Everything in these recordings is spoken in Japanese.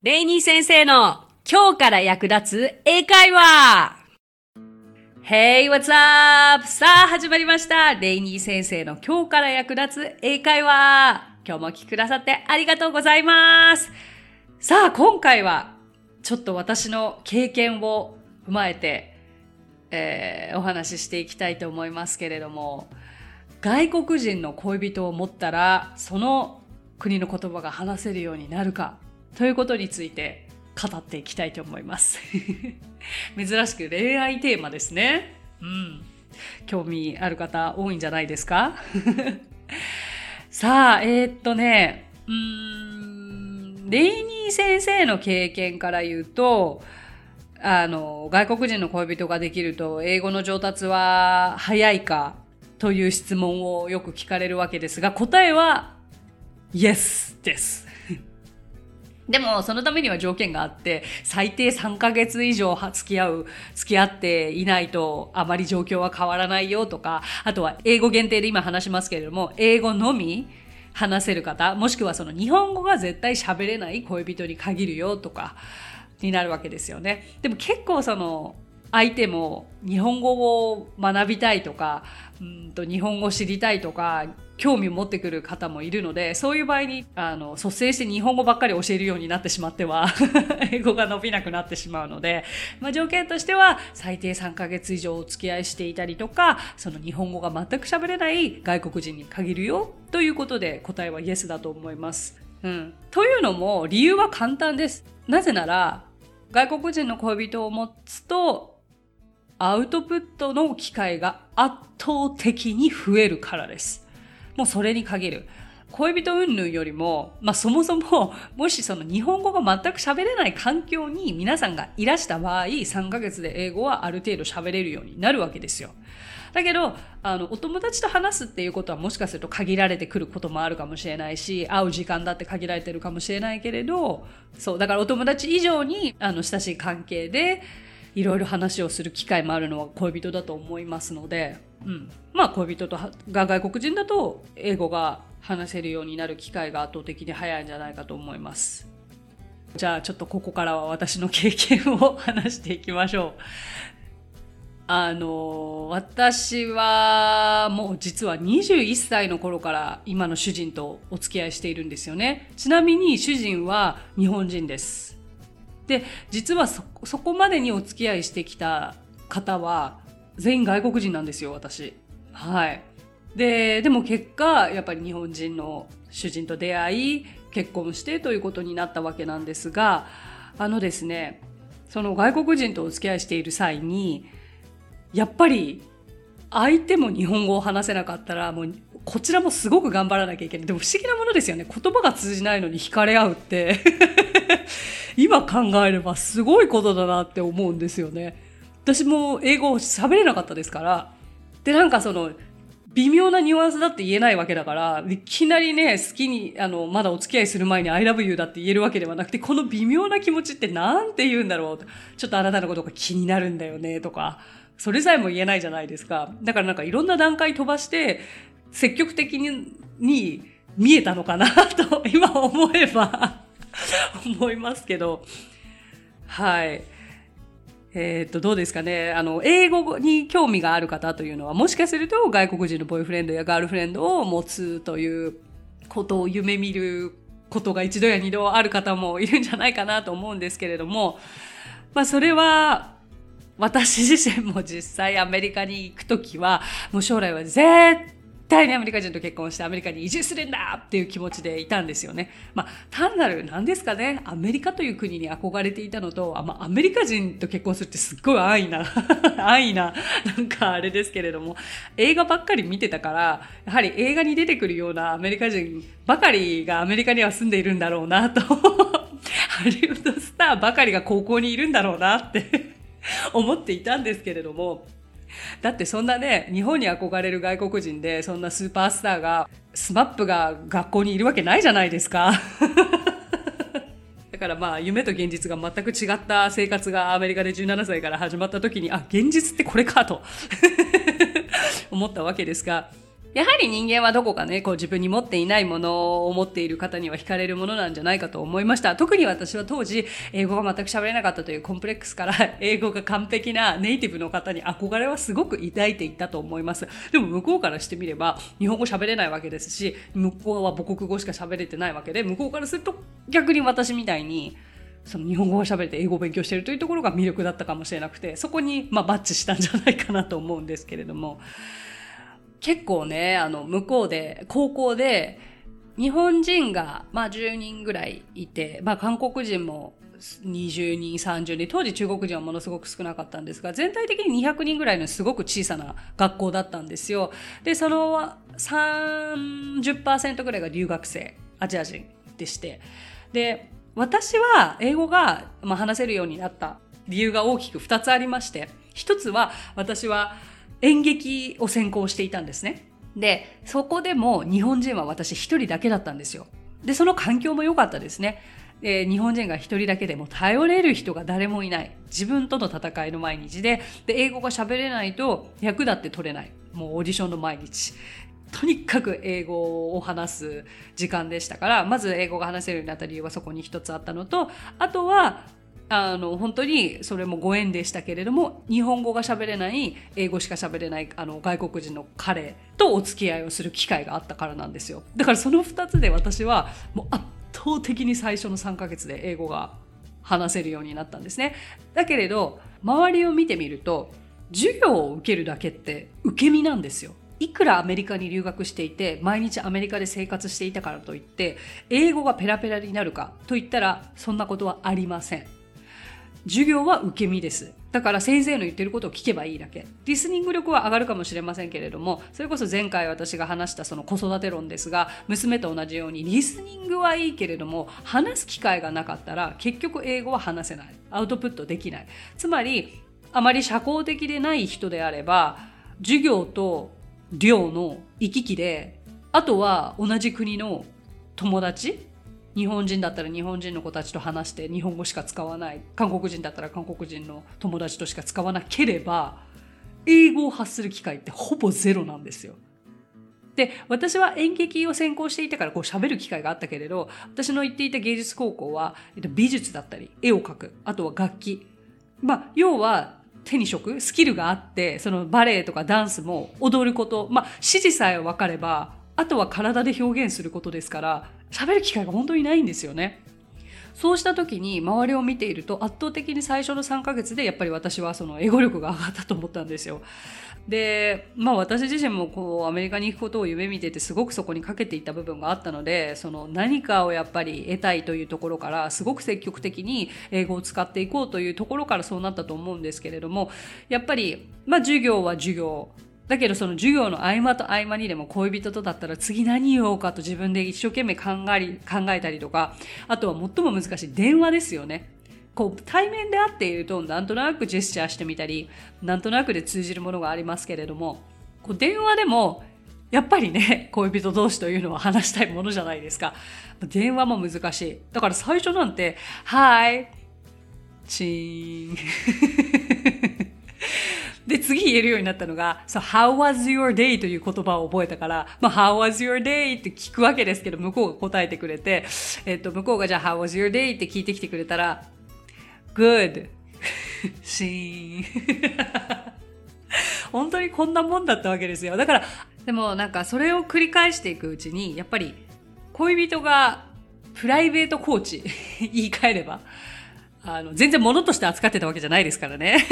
レイニー先生の今日から役立つ英会話 Hey, what's up? さあ、始まりました。レイニー先生の今日から役立つ英会話。今日もお聞きくださってありがとうございます。さあ、今回はちょっと私の経験を踏まえて、えーお話ししていきたいと思いますけれども、外国人の恋人を持ったら、その国の言葉が話せるようになるかということについて語っていきたいと思います。珍しく恋愛テーマですね。うん。興味ある方多いんじゃないですか？さあ、えーっとね、うーん、レイニー先生の経験から言うと、あの、外国人の恋人ができると、英語の上達は早いかという質問をよく聞かれるわけですが、答えは、Yes です。でも、そのためには条件があって、最低3ヶ月以上付き合う、付き合っていないとあまり状況は変わらないよとか、あとは英語限定で今話しますけれども、英語のみ話せる方、もしくはその日本語が絶対喋れない恋人に限るよとか、になるわけですよね。でも結構その、相手も日本語を学びたいとか、うんと日本語知りたいとか、興味を持ってくる方もいるので、そういう場合に、あの、率先して日本語ばっかり教えるようになってしまっては、英語が伸びなくなってしまうので、まあ条件としては、最低3ヶ月以上お付き合いしていたりとか、その日本語が全く喋れない外国人に限るよ、ということで答えはイエスだと思います。うん。というのも、理由は簡単です。なぜなら、外国人の恋人を持つと、アウトプットの機会が圧倒的に増えるからです。もうそれに限る。恋人云々よりも、まあそもそも、もしその日本語が全く喋れない環境に皆さんがいらした場合、3ヶ月で英語はある程度喋れるようになるわけですよ。だけど、あの、お友達と話すっていうことはもしかすると限られてくることもあるかもしれないし、会う時間だって限られてるかもしれないけれど、そう、だからお友達以上に、あの、親しい関係で、いろいろ話をする機会もあるのは恋人だと思いますので、うん。まあ恋人とが外国人だと英語が話せるようになる機会が圧倒的に早いんじゃないかと思います。じゃあちょっとここからは私の経験を話していきましょう。あの、私はもう実は21歳の頃から今の主人とお付き合いしているんですよね。ちなみに主人は日本人です。で、実はそ、こまでにお付き合いしてきた方は全員外国人なんですよ、私。はい。で、でも結果、やっぱり日本人の主人と出会い、結婚してということになったわけなんですが、あのですね、その外国人とお付き合いしている際に、やっぱり相手も日本語を話せなかったら、もうこちらもすごく頑張らなきゃいけない。でも不思議なものですよね。言葉が通じないのに惹かれ合うって。今考えればすごいことだなって思うんですよね。私も英語喋れなかったですから。で、なんかその、微妙なニュアンスだって言えないわけだから、いきなりね、好きに、あの、まだお付き合いする前に I love you だって言えるわけではなくて、この微妙な気持ちってなんて言うんだろうちょっとあなたのことが気になるんだよね、とか、それさえも言えないじゃないですか。だからなんかいろんな段階飛ばして、積極的、に見えたのかな、と、今思えば、思いますけど、はい。えっと、どうですかね。あの、英語に興味がある方というのは、もしかすると外国人のボーイフレンドやガールフレンドを持つということを夢見ることが一度や二度ある方もいるんじゃないかなと思うんですけれども、まあ、それは、私自身も実際アメリカに行くときは、もう将来は絶対にアメリカ人と結婚してアメリカに移住するんだっていう気持ちでいたんですよね。まあ、単なる何ですかね、アメリカという国に憧れていたのと、あまあ、アメリカ人と結婚するってすっごい安易な、安易な、なんかあれですけれども、映画ばっかり見てたから、やはり映画に出てくるようなアメリカ人ばかりがアメリカには住んでいるんだろうなと、ハリウッドスターばかりが高校にいるんだろうなって 思っていたんですけれども、だってそんなね、日本に憧れる外国人で、そんなスーパースターが、スマップが学校にいるわけないじゃないですか。だからまあ、夢と現実が全く違った生活がアメリカで17歳から始まった時に、あ、現実ってこれかと 思ったわけですが、やはり人間はどこかね、こう自分に持っていないものを持っている方には惹かれるものなんじゃないかと思いました。特に私は当時、英語が全く喋れなかったというコンプレックスから、英語が完璧なネイティブの方に憧れはすごく抱いていたと思います。でも向こうからしてみれば、日本語喋れないわけですし、向こうは母国語しか喋れてないわけで、向こうからすると逆に私みたいに、その日本語を喋れて英語を勉強しているというところが魅力だったかもしれなくて、そこにまあバッチしたんじゃないかなと思うんですけれども、結構ね、あの、向こうで、高校で、日本人が、まあ10人ぐらいいて、まあ韓国人も20人、30人、当時中国人はものすごく少なかったんですが、全体的に200人ぐらいのすごく小さな学校だったんですよ。で、その30%ぐらいが留学生、アジア人でして。で、私は英語が、まあ、話せるようになった理由が大きく2つありまして、1つは私は演劇を専攻していたんですね。で、そこでも日本人は私一人だけだったんですよ。で、その環境も良かったですね。で日本人が一人だけでも頼れる人が誰もいない。自分との戦いの毎日で、で、英語が喋れないと役だって取れない。もうオーディションの毎日。とにかく英語を話す時間でしたから、まず英語が話せるようになった理由はそこに一つあったのと、あとはあの、本当にそれもご縁でしたけれども、日本語が喋れない、英語しか喋れない、あの、外国人の彼とお付き合いをする機会があったからなんですよ。だからその二つで私は、もう圧倒的に最初の3ヶ月で英語が話せるようになったんですね。だけれど、周りを見てみると、授業を受けるだけって受け身なんですよ。いくらアメリカに留学していて、毎日アメリカで生活していたからといって、英語がペラペラになるかと言ったら、そんなことはありません。授業は受け身です。だから先生の言ってることを聞けばいいだけ。リスニング力は上がるかもしれませんけれども、それこそ前回私が話したその子育て論ですが、娘と同じようにリスニングはいいけれども、話す機会がなかったら結局英語は話せない。アウトプットできない。つまり、あまり社交的でない人であれば、授業と寮の行き来で、あとは同じ国の友達日本人だったら日本人の子たちと話して日本語しか使わない韓国人だったら韓国人の友達としか使わなければ英語を発する機会ってほぼゼロなんですよ。で、私は演劇を専攻していたからこう喋る機会があったけれど、私の行っていた芸術高校は、美術だったり、絵を描く、あとは楽器。まあ、要は手に職、スキルがあって、そのバレエとかダンスも踊ること、まあ、指示さえ分かれば、あとは体で表現することですから、喋る機会が本当にないんですよね。そうした時に周りを見ていると圧倒的に最初の3ヶ月でやっぱり私はその英語力が上がったと思ったんですよ。で、まあ私自身もこうアメリカに行くことを夢見ててすごくそこにかけていた部分があったので、その何かをやっぱり得たいというところからすごく積極的に英語を使っていこうというところからそうなったと思うんですけれども、やっぱりまあ授業は授業、だけどその授業の合間と合間にでも恋人とだったら次何言おうかと自分で一生懸命考え考えたりとか、あとは最も難しい電話ですよね。こう対面で会っているとなんとなくジェスチャーしてみたり、なんとなくで通じるものがありますけれども、こう電話でもやっぱりね、恋人同士というのは話したいものじゃないですか。電話も難しい。だから最初なんて、Hi! チーン。で、次言えるようになったのが、so, how was your day? という言葉を覚えたから、まあ、how was your day? って聞くわけですけど、向こうが答えてくれて、えっと、向こうがじゃあ、how was your day? って聞いてきてくれたら、good. シーン。本当にこんなもんだったわけですよ。だから、でもなんかそれを繰り返していくうちに、やっぱり恋人がプライベートコーチ、言い換えれば、あの、全然物として扱ってたわけじゃないですからね。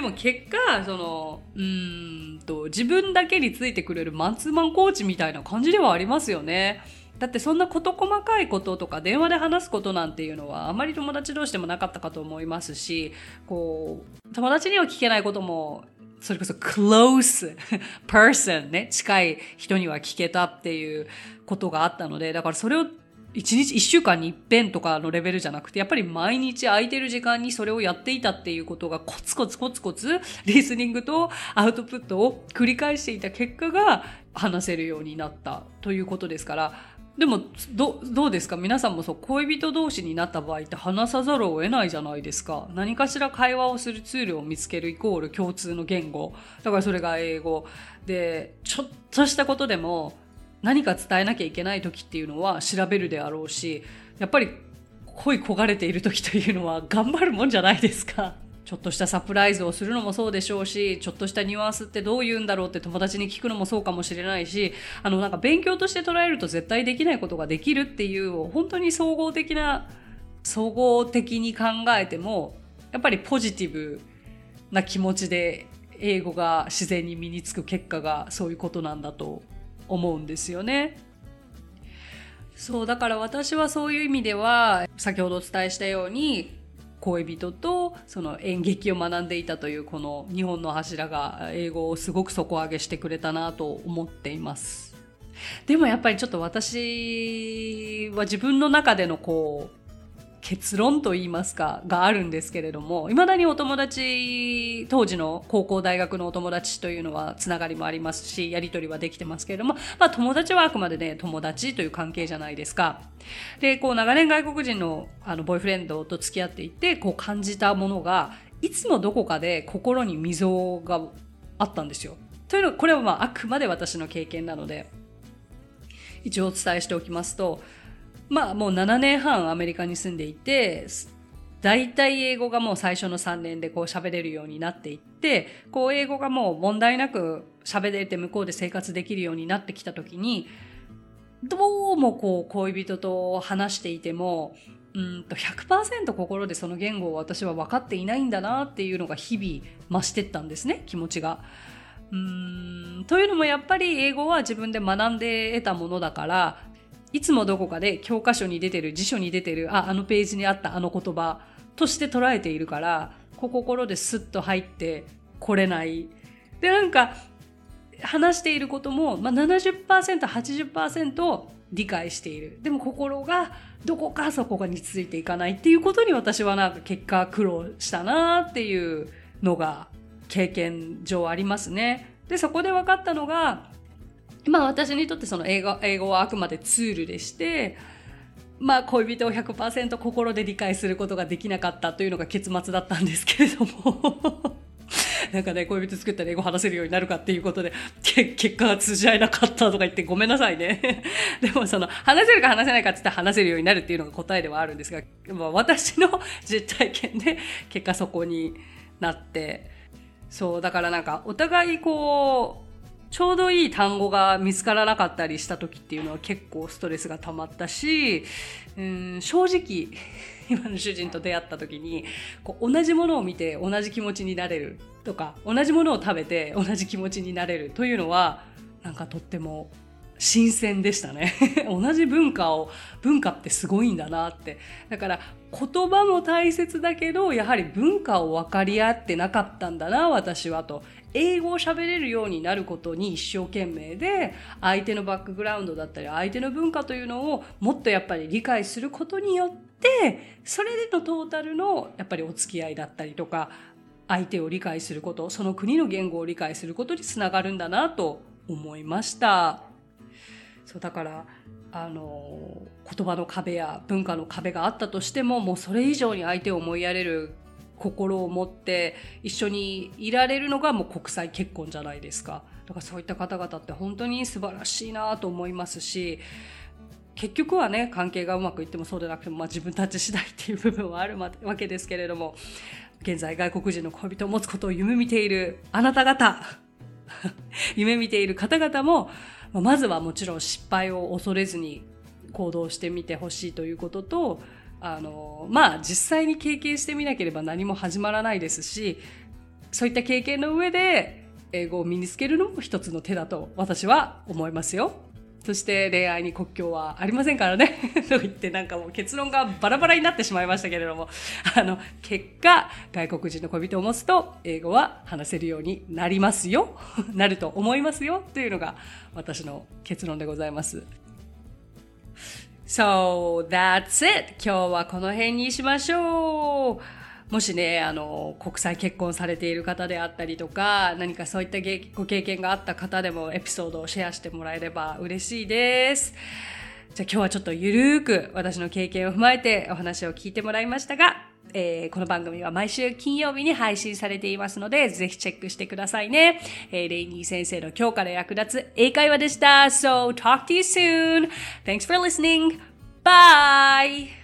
でも結果、その、うんと、自分だけについてくれるマンツーマンコーチみたいな感じではありますよね。だってそんな事細かいこととか電話で話すことなんていうのはあまり友達同士でもなかったかと思いますし、こう、友達には聞けないこともそれこそ close person ね、近い人には聞けたっていうことがあったので、だからそれを一日、一週間に一遍とかのレベルじゃなくて、やっぱり毎日空いてる時間にそれをやっていたっていうことがコツコツコツコツリスニングとアウトプットを繰り返していた結果が話せるようになったということですから、でもどどうですか？皆さんもそう恋人同士になった場合って話さざるを得ないじゃないですか。何かしら会話をするツールを見つけるイコール共通の言語。だからそれが英語。でちょっとしたことでも何か伝えなきゃいけない時っていうのは調べるであろうしやっぱり恋焦がれている時というのは頑張るもんじゃないですか。ちょっとしたサプライズをするのもそうでしょうし、ちょっとしたニュアンスってどう言うんだろうって友達に聞くのもそうかもしれないし、あのなんか勉強として捉えると絶対できないことができるっていう、本当に総合的な、総合的に考えても、やっぱりポジティブな気持ちで英語が自然に身につく結果がそういうことなんだと思うんですよね。そう、だから私はそういう意味では、先ほどお伝えしたように、恋人とその演劇を学んでいたというこの日本の柱が英語をすごく底上げしてくれたなと思っています。でもやっぱりちょっと私は自分の中でのこう結論と言いますか、があるんですけれども、未だにお友達、当時の高校大学のお友達というのはつながりもありますし、やりとりはできてますけれども、まあ友達はあくまでね、友達という関係じゃないですか。で、こう長年外国人のあのボーイフレンドと付き合っていて、こう感じたものが、いつもどこかで心に溝があったんですよ。というのは、これはまああくまで私の経験なので、一応お伝えしておきますと、まあもう7年半アメリカに住んでいて、大体英語がもう最初の3年でこう喋れるようになっていって、こう英語がもう問題なく喋れて向こうで生活できるようになってきた時に、どうもこう恋人と話していても、うんと100%心でその言語を私は分かっていないんだなっていうのが日々増してったんですね、気持ちが。うんというのもやっぱり英語は自分で学んで得たものだからいつもどこかで教科書に出てる、辞書に出てる、あ、あのページにあったあの言葉として捉えているから、心でスッと入ってこれない。で、なんか、話していることも、まあ、70%、80%理解している。でも心がどこかそこがについていかないっていうことに私はなんか結果苦労したなっていうのが経験上ありますね。で、そこで分かったのが、まあ私にとってその英語英語はあくまでツールでして、まあ恋人を100%心で理解することができなかったというのが結末だったんですけれども なんかね、恋人作ったら英語話せるようになるかっていうことで、結果が通じ合えなかったとか言ってごめんなさいね。でもその、話せるか話せないかって言ったら話せるようになるっていうのが答えではあるんですが、まあ、私の実体験で結果そこになって、そう、だからなんかお互いこう、ちょうどいい単語が見つからなかったりした時っていうのは結構ストレスが溜まったし、うん、正直、今の主人と出会った時に、こう同じものを見て同じ気持ちになれるとか、同じものを食べて同じ気持ちになれるというのは、なんかとっても新鮮でしたね。同じ文化を、文化ってすごいんだなって。だから言葉も大切だけど、やはり文化を分かり合ってなかったんだな、私はと。英語を喋れるようになることに一生懸命で相手のバックグラウンドだったり相手の文化というのをもっとやっぱり理解することによってそれでのトータルのやっぱりお付き合いだったりとか相手を理解することその国の言語を理解することにつながるんだなと思いました。そうだからあの言葉の壁や文化の壁があったとしてももうそれ以上に相手を思いやれる心を持って一緒にいられるのがもう国際結婚じゃないですか。だからそういった方々って本当に素晴らしいなと思いますし、結局はね、関係がうまくいってもそうでなくても、まあ自分たち次第っていう部分はあるわけですけれども、現在外国人の恋人を持つことを夢見ているあなた方、夢見ている方々も、まずはもちろん失敗を恐れずに行動してみてほしいということと、あの、まあ実際に経験してみなければ何も始まらないですし、そういった経験の上で英語を身につけるのも一つの手だと私は思いますよ。そして恋愛に国境はありませんからね。と言ってなんかもう結論がバラバラになってしまいましたけれども、あの、結果、外国人の恋人を持つと英語は話せるようになりますよ。なると思いますよ。というのが私の結論でございます。So, that's it! 今日はこの辺にしましょうもしね、あの、国際結婚されている方であったりとか、何かそういったご経験があった方でもエピソードをシェアしてもらえれば嬉しいです。じゃあ今日はちょっとゆるーく私の経験を踏まえてお話を聞いてもらいましたが、えーこの番組は毎週金曜日に配信されていますので、ぜひチェックしてくださいね。えーレイニー先生の今日から役立つ英会話でした。So, talk to you soon. Thanks for listening. Bye!